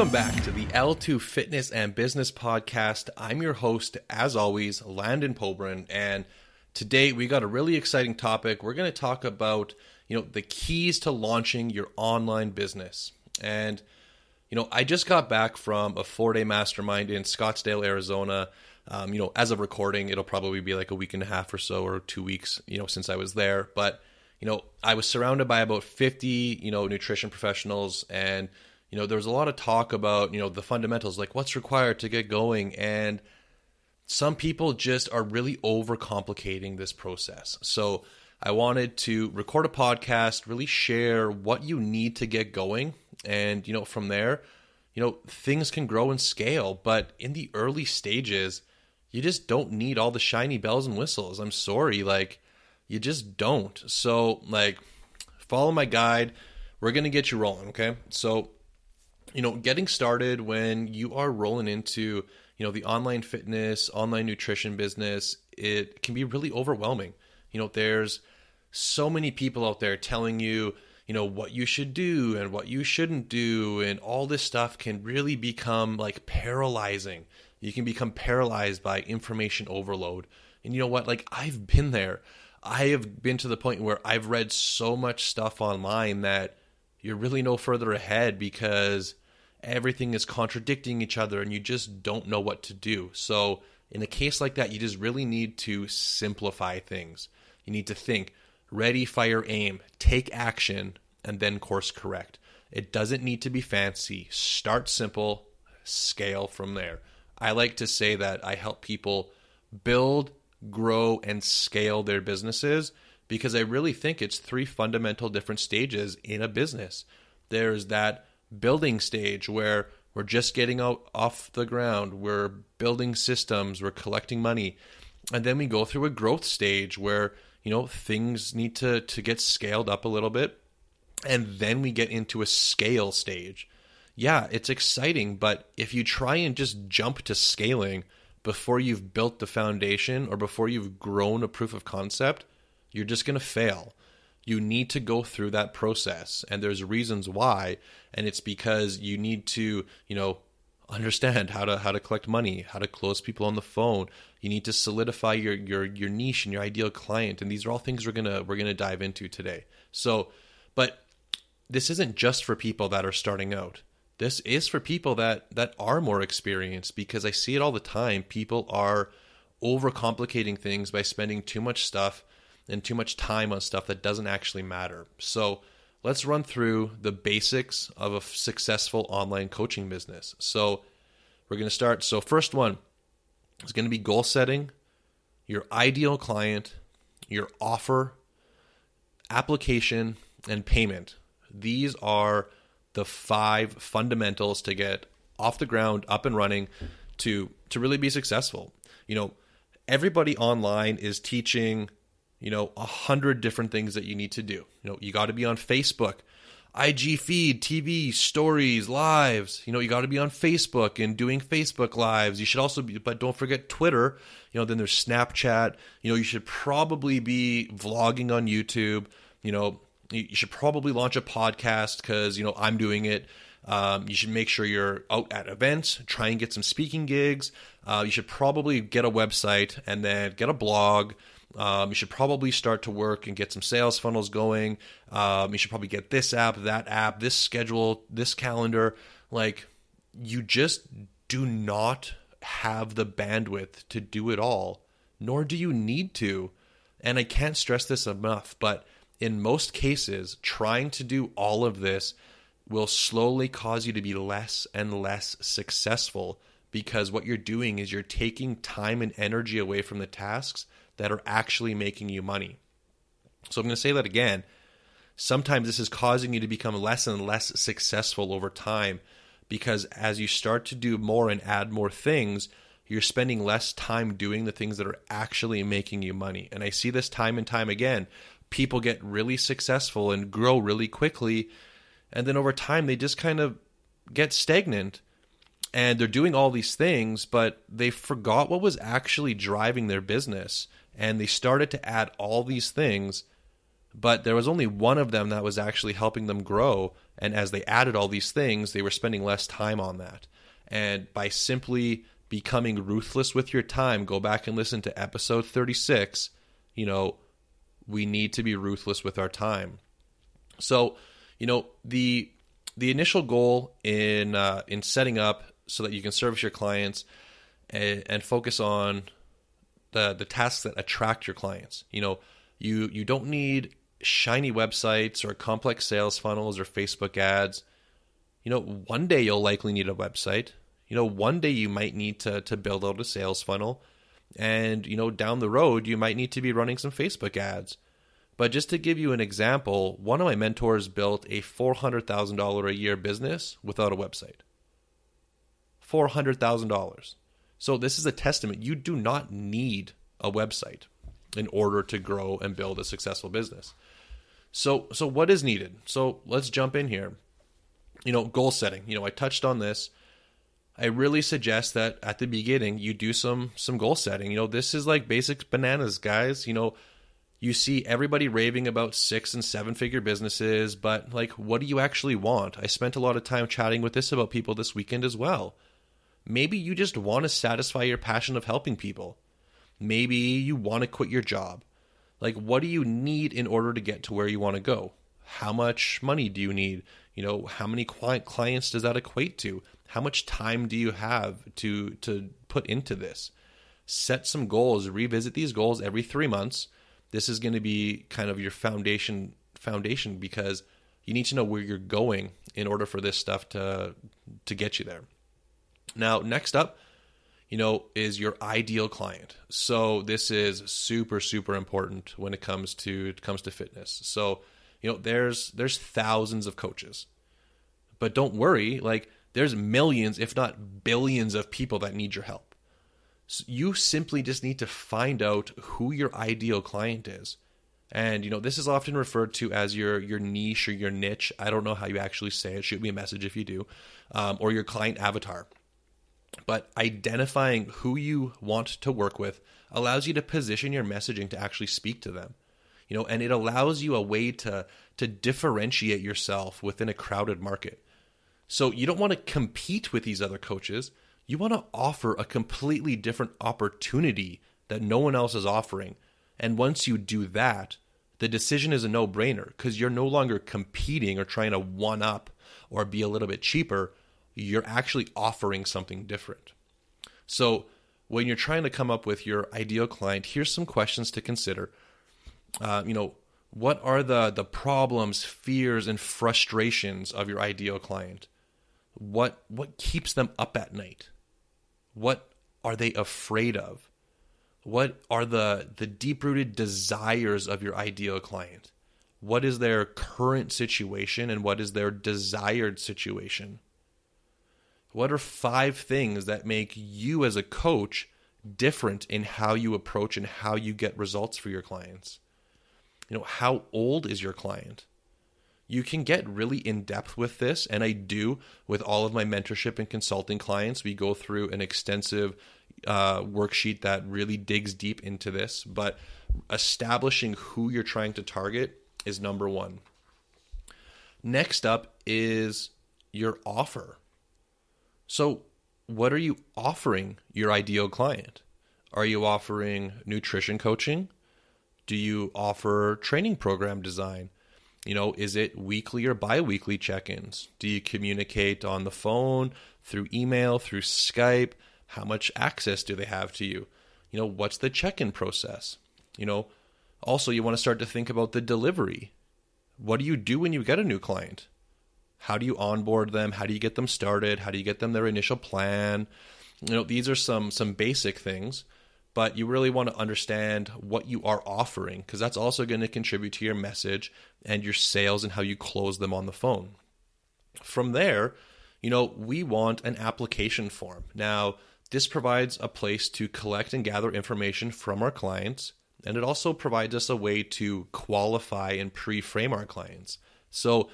Welcome back to the L2 Fitness and Business Podcast. I'm your host, as always, Landon Poburan, and today we got a really exciting topic. We're going to talk about, you know, the keys to launching your online business. And, you know, I just got back from a four-day mastermind in Scottsdale, Arizona. Um, you know, as of recording, it'll probably be like a week and a half or so, or two weeks, you know, since I was there. But, you know, I was surrounded by about 50, you know, nutrition professionals and you know, there's a lot of talk about, you know, the fundamentals, like what's required to get going. And some people just are really overcomplicating this process. So I wanted to record a podcast, really share what you need to get going. And, you know, from there, you know, things can grow and scale. But in the early stages, you just don't need all the shiny bells and whistles. I'm sorry. Like, you just don't. So, like, follow my guide. We're going to get you rolling. Okay. So, you know, getting started when you are rolling into, you know, the online fitness, online nutrition business, it can be really overwhelming. You know, there's so many people out there telling you, you know, what you should do and what you shouldn't do and all this stuff can really become like paralyzing. You can become paralyzed by information overload. And you know what? Like I've been there. I have been to the point where I've read so much stuff online that you're really no further ahead because everything is contradicting each other and you just don't know what to do. So, in a case like that, you just really need to simplify things. You need to think ready, fire, aim, take action, and then course correct. It doesn't need to be fancy. Start simple, scale from there. I like to say that I help people build, grow, and scale their businesses because I really think it's three fundamental different stages in a business. There's that building stage where we're just getting out off the ground, we're building systems, we're collecting money. And then we go through a growth stage where, you know, things need to to get scaled up a little bit. And then we get into a scale stage. Yeah, it's exciting, but if you try and just jump to scaling before you've built the foundation or before you've grown a proof of concept, you're just going to fail you need to go through that process. And there's reasons why. And it's because you need to you know understand how to how to collect money how to close people on the phone. You need to solidify your your your niche and your ideal client. And these are all things we're gonna we're gonna dive into today. So but this isn't just for people that are starting out. This is for people that that are more experienced because i see it all the time. People are overcomplicating things by spending too much stuff and too much time on stuff that doesn't actually matter. So let's run through the basics of a successful online coaching business. So we're going to start. So, first one is going to be goal setting, your ideal client, your offer, application, and payment. These are the five fundamentals to get off the ground, up and running to to really be successful. You know, everybody online is teaching you know, a hundred different things that you need to do. You know, you got to be on Facebook, IG feed, TV, stories, lives. You know, you got to be on Facebook and doing Facebook lives. You should also be, but don't forget Twitter. You know, then there's Snapchat. You know, you should probably be vlogging on YouTube. You know, you should probably launch a podcast because, you know, I'm doing it. Um, you should make sure you're out at events, try and get some speaking gigs. Uh, you should probably get a website and then get a blog um, you should probably start to work and get some sales funnels going. Um, you should probably get this app, that app, this schedule, this calendar. Like, you just do not have the bandwidth to do it all, nor do you need to. And I can't stress this enough, but in most cases, trying to do all of this will slowly cause you to be less and less successful because what you're doing is you're taking time and energy away from the tasks that are actually making you money. So I'm going to say that again. Sometimes this is causing you to become less and less successful over time because as you start to do more and add more things, you're spending less time doing the things that are actually making you money. And I see this time and time again. People get really successful and grow really quickly. And then over time, they just kind of get stagnant and they're doing all these things, but they forgot what was actually driving their business and they started to add all these things but there was only one of them that was actually helping them grow. And as they added all these things, they were spending less time on that. And by simply becoming ruthless with your time, go back and listen to episode 36. You know, we need to be ruthless with our time. So, you know, the the initial goal in uh, in setting up so that you can service your clients and, and focus on the the tasks that attract your clients. You know, you you don't need shiny websites or complex sales funnels or Facebook ads. You know, one day you'll likely need a website. You know, one day you might need to to build out a sales funnel. And, you know, down the road you might need to be running some Facebook ads. But just to give you an example, one of my mentors built a $400,000 a year business without a website. $400,000. So this is a testament. You do not need a website in order to grow and build a successful business. So so what is needed? So let's jump in here. You know, goal setting. You know, I touched on this. I really suggest that at the beginning you do some some goal setting. You know, this is like basic bananas, guys. You know, you see everybody raving about six and seven figure businesses, but like what do you actually want? I spent a lot of time chatting with this about people this weekend as well. Maybe you just want to satisfy your passion of helping people. Maybe you want to quit your job. Like, what do you need in order to get to where you want to go? How much money do you need? You know, how many clients does that equate to? How much time do you have to to put into this? Set some goals. Revisit these goals every three months. This is going to be kind of your foundation foundation because you need to know where you're going in order for this stuff to to get you there. Now, next up, you know, is your ideal client. So this is super super important when it comes to it comes to fitness. So, you know, there's there's thousands of coaches. But don't worry, like there's millions if not billions of people that need your help. So you simply just need to find out who your ideal client is. And you know, this is often referred to as your your niche or your niche. I don't know how you actually say it. Shoot me a message if you do, um, or your client avatar. But identifying who you want to work with allows you to position your messaging to actually speak to them. You know, and it allows you a way to to differentiate yourself within a crowded market. So you don't want to compete with these other coaches. You want to offer a completely different opportunity that no one else is offering. And once you do that, the decision is a no-brainer because you're no longer competing or trying to one up or be a little bit cheaper you're actually offering something different. So, when you're trying to come up with your ideal client, here's some questions to consider. Uh, you know, what are the the problems, fears, and frustrations of your ideal client? What what keeps them up at night? What are they afraid of? What are the the deep rooted desires of your ideal client? What is their current situation and what is their desired situation? What are five things that make you as a coach different in how you approach and how you get results for your clients? You know, how old is your client? You can get really in depth with this, and I do with all of my mentorship and consulting clients. We go through an extensive uh, worksheet that really digs deep into this, but establishing who you're trying to target is number one. Next up is your offer. So, what are you offering your ideal client? Are you offering nutrition coaching? Do you offer training program design? You know, is it weekly or bi weekly check ins? Do you communicate on the phone, through email, through Skype? How much access do they have to you? You know, what's the check in process? You know, also, you want to start to think about the delivery. What do you do when you get a new client? How do you onboard them? How do you get them started? How do you get them their initial plan? You know, these are some some basic things, but you really want to understand what you are offering because that's also going to contribute to your message and your sales and how you close them on the phone. From there, you know, we want an application form. Now, this provides a place to collect and gather information from our clients, and it also provides us a way to qualify and pre frame our clients. So,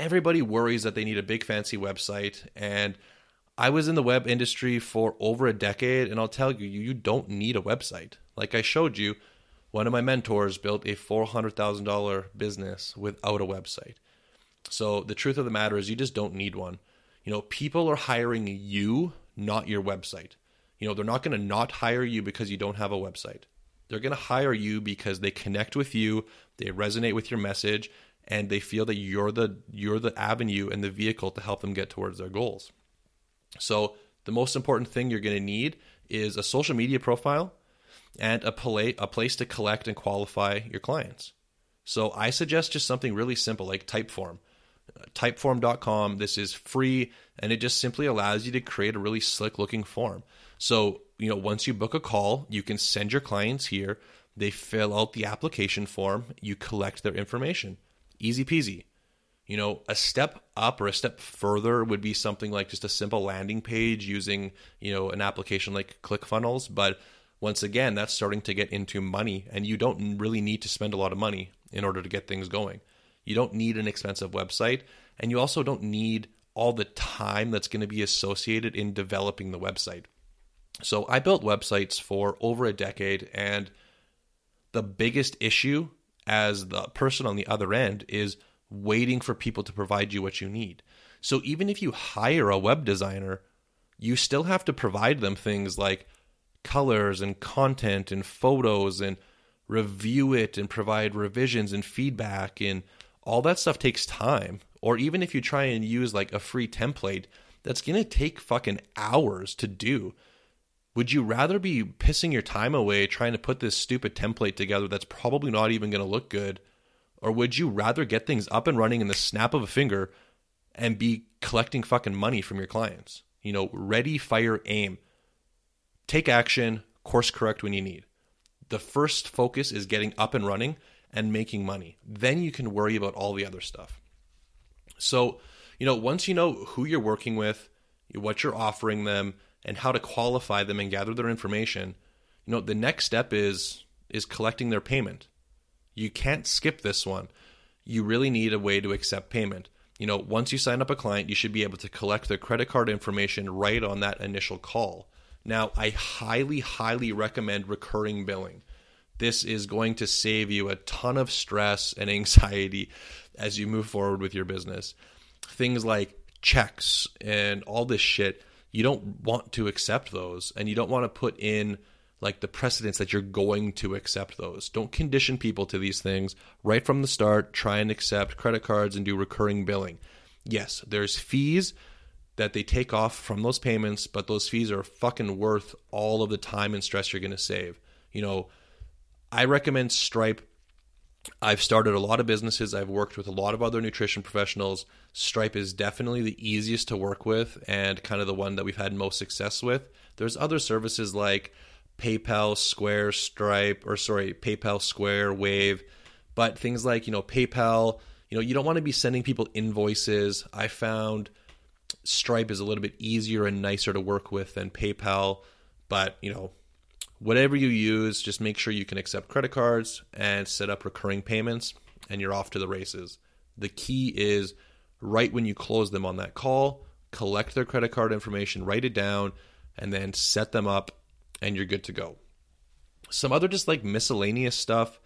everybody worries that they need a big fancy website and I was in the web industry for over a decade and I'll tell you you don't need a website. Like I showed you, One of my mentors built a $400,000 business without a website. So the truth of the matter is you just don't need one. You know, people are hiring you, not your website. You know, they're not going to not hire you because you don't have a website. They're going to hire you because they connect with you, they resonate with your message, and they feel that you're the you're the avenue and the vehicle to help them get towards their goals. So, the most important thing you're going to need is a social media profile and a, play, a place to collect and qualify your clients. So I suggest just something really simple like Typeform. Typeform.com. This is free and it just simply allows you to create a really slick looking form. So, you know, once you book a call, you can send your clients here. They fill out the application form, you collect their information. Easy peasy. You know, a step up or a step further would be something like just a simple landing page using, you know, an application like ClickFunnels. But once again, that's starting to get into money, and you don't really need to spend a lot of money in order to get things going. You don't need an expensive website, and you also don't need all the time that's going to be associated in developing the website. So I built websites for over a decade, and the biggest issue as the person on the other end is waiting for people to provide you what you need. So even if you hire a web designer, you still have to provide them things like colors and content and photos and review it and provide revisions and feedback and all that stuff takes time. Or even if you try and use like a free template, that's going to take fucking hours to do. Would you rather be pissing your time away trying to put this stupid template together that's probably not even going to look good or would you rather get things up and running in the snap of a finger and be collecting fucking money from your clients? You know, ready, fire, aim. Take action, course correct when you need. The first focus is getting up and running and making money. Then you can worry about all the other stuff. So, you know, once you know who you're working with, what you're offering them, and how to qualify them and gather their information, you know, the next step is is collecting their payment. You can't skip this one. You really need a way to accept payment. You know, once you sign up a client, you should be able to collect their credit card information right on that initial call. Now, I highly, highly recommend recurring billing. This is going to save you a ton of stress and anxiety as you move forward with your business. Things like checks and all this shit, you don't want to accept those and you don't want to put in like the precedence that you're going to accept those. Don't condition people to these things right from the start. Try and accept credit cards and do recurring billing. Yes, there's fees that they take off from those payments, but those fees are fucking worth all of the time and stress you're going to save. You know, I recommend Stripe. I've started a lot of businesses. I've worked with a lot of other nutrition professionals. Stripe is definitely the easiest to work with and kind of the one that we've had most success with. There's other services like PayPal, Square, Stripe, or sorry, PayPal, Square, Wave. But things like, you know, PayPal, you know, you don't want to be sending people invoices. I found Stripe is a little bit easier and nicer to work with than PayPal. But, you know, whatever you use, just make sure you can accept credit cards and set up recurring payments, and you're off to the races. The key is right when you close them on that call, collect their credit card information, write it down, and then set them up and you're good to go. Some other just like miscellaneous stuff,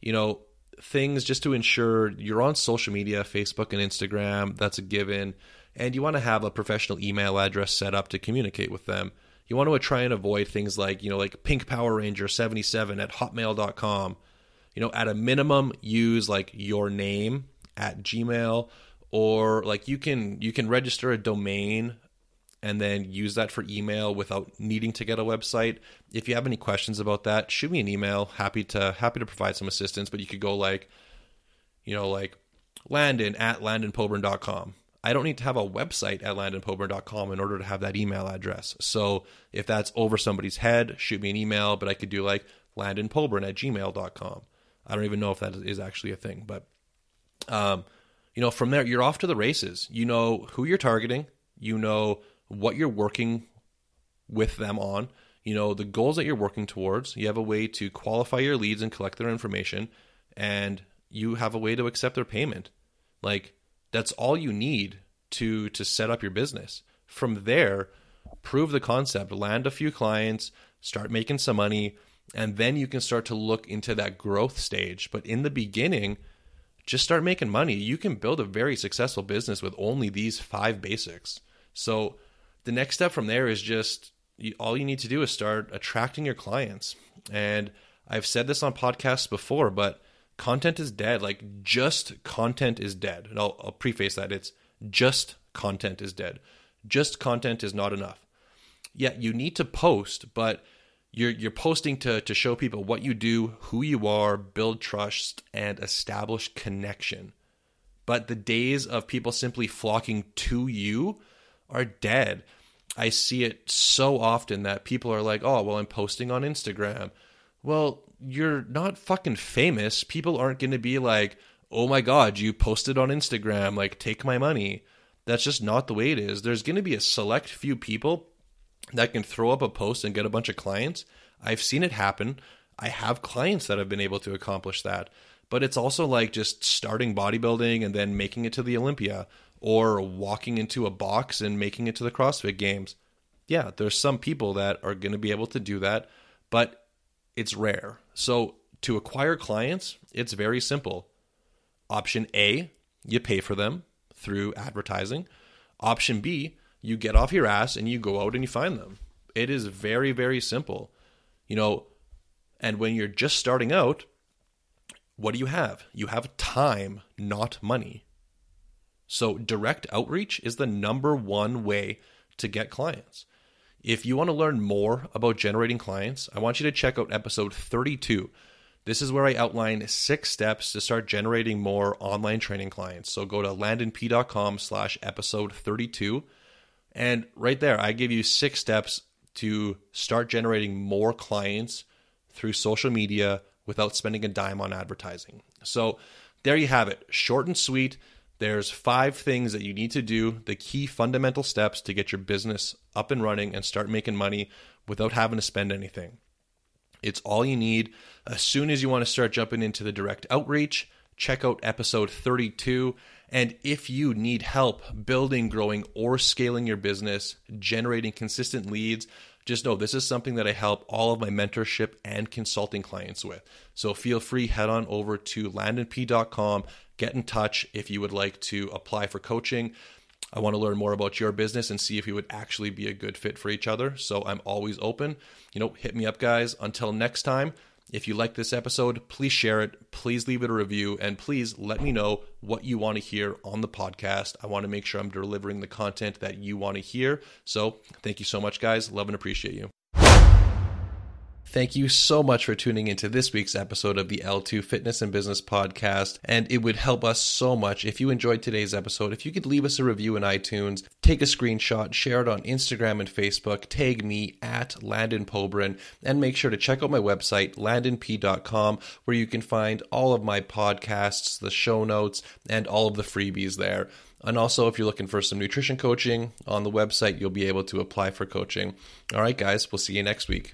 you know, things just to ensure you're on social media, Facebook and Instagram, that's a given, and you want to have a professional email address set up to communicate with them. You want to try and avoid things like, you know, like Pink Power Ranger 77 at hotmail.com. You know, at a minimum, use like your name at Gmail or like you can you can register a domain and then use that for email without needing to get a website. If you have any questions about that, shoot me an email. Happy to happy to provide some assistance. But you could go like, you know, like Landon at landonpoburan.com. I don't need to have a website at landonpoburan.com in order to have that email address. So if that's over somebody's head, shoot me an email, but I could do like landonpoburan at gmail.com. I don't even know if that is actually a thing, but um, you know, from there you're off to the races. You know who you're targeting, you know what you're working with them on, you know, the goals that you're working towards. You have a way to qualify your leads and collect their information, and you have a way to accept their payment. Like that's all you need to to set up your business. From there, prove the concept, land a few clients, start making some money, And then you can start to look into that growth stage. But in the beginning, just start making money. You can build a very successful business with only these five basics. So the next step from there is just all you need to do is start attracting your clients. And I've said this on podcasts before, but content is dead. Like just content is dead. And I'll, I'll preface that it's just content is dead. Just content is not enough. Yeah, you need to post, but you're you're posting to to show people what you do, who you are, build trust, and establish connection. But the days of people simply flocking to you are dead. I see it so often that people are like, "Oh, well, I'm posting on Instagram." Well, you're not fucking famous. People aren't going to be like, "Oh my god, you posted on Instagram, like take my money." That's just not the way it is. There's going to be a select few people that can throw up a post and get a bunch of clients. I've seen it happen. I have clients that have been able to accomplish that. But it's also like just starting bodybuilding and then making it to the Olympia or walking into a box and making it to the CrossFit games. Yeah, there's some people that are going to be able to do that, but it's rare. So to acquire clients, it's very simple. Option A, you pay for them through advertising. Option B, you get off your ass and you go out and you find them. It is very, very simple. You know, and when you're just starting out, what do you have? You have time, not money. So, direct outreach is the number one way to get clients. If you want to learn more about generating clients, I want you to check out episode 32. This is where I outline six steps to start generating more online training clients. So go to landonp.com slash episode 32 and right there, I give you six steps to start generating more clients through social media without spending a dime on advertising. So there you have it, short and sweet. There's five things that you need to do, the key fundamental steps to get your business up and running and start making money without having to spend anything. It's all you need. As soon as you want to start jumping into the direct outreach, check out episode 32 and if you need help building, growing, or scaling your business, generating consistent leads, just know this is something that I help all of my mentorship and consulting clients with. So feel free, head on over to landonp.com, get in touch if you would like to apply for coaching. I want to learn more about your business and see if we would actually be a good fit for each other. So I'm always open. You know, hit me up, guys. Until next time. If you like this episode, please share it, please leave it a review, and please let me know what you want to hear on the podcast. I want to make sure I'm delivering the content that you want to hear. So, thank you so much, guys. Love and appreciate you. Thank you so much for tuning into this week's episode of the L2 Fitness and Business Podcast. And it would help us so much if you enjoyed today's episode. If you could leave us a review in iTunes, take a screenshot, share it on Instagram and Facebook, tag me at Landon Poburan, and make sure to check out my website, landonp.com, where you can find all of my podcasts, the show notes, and all of the freebies there. And also, if you're looking for some nutrition coaching on the website, you'll be able to apply for coaching. All right, guys, we'll see you next week.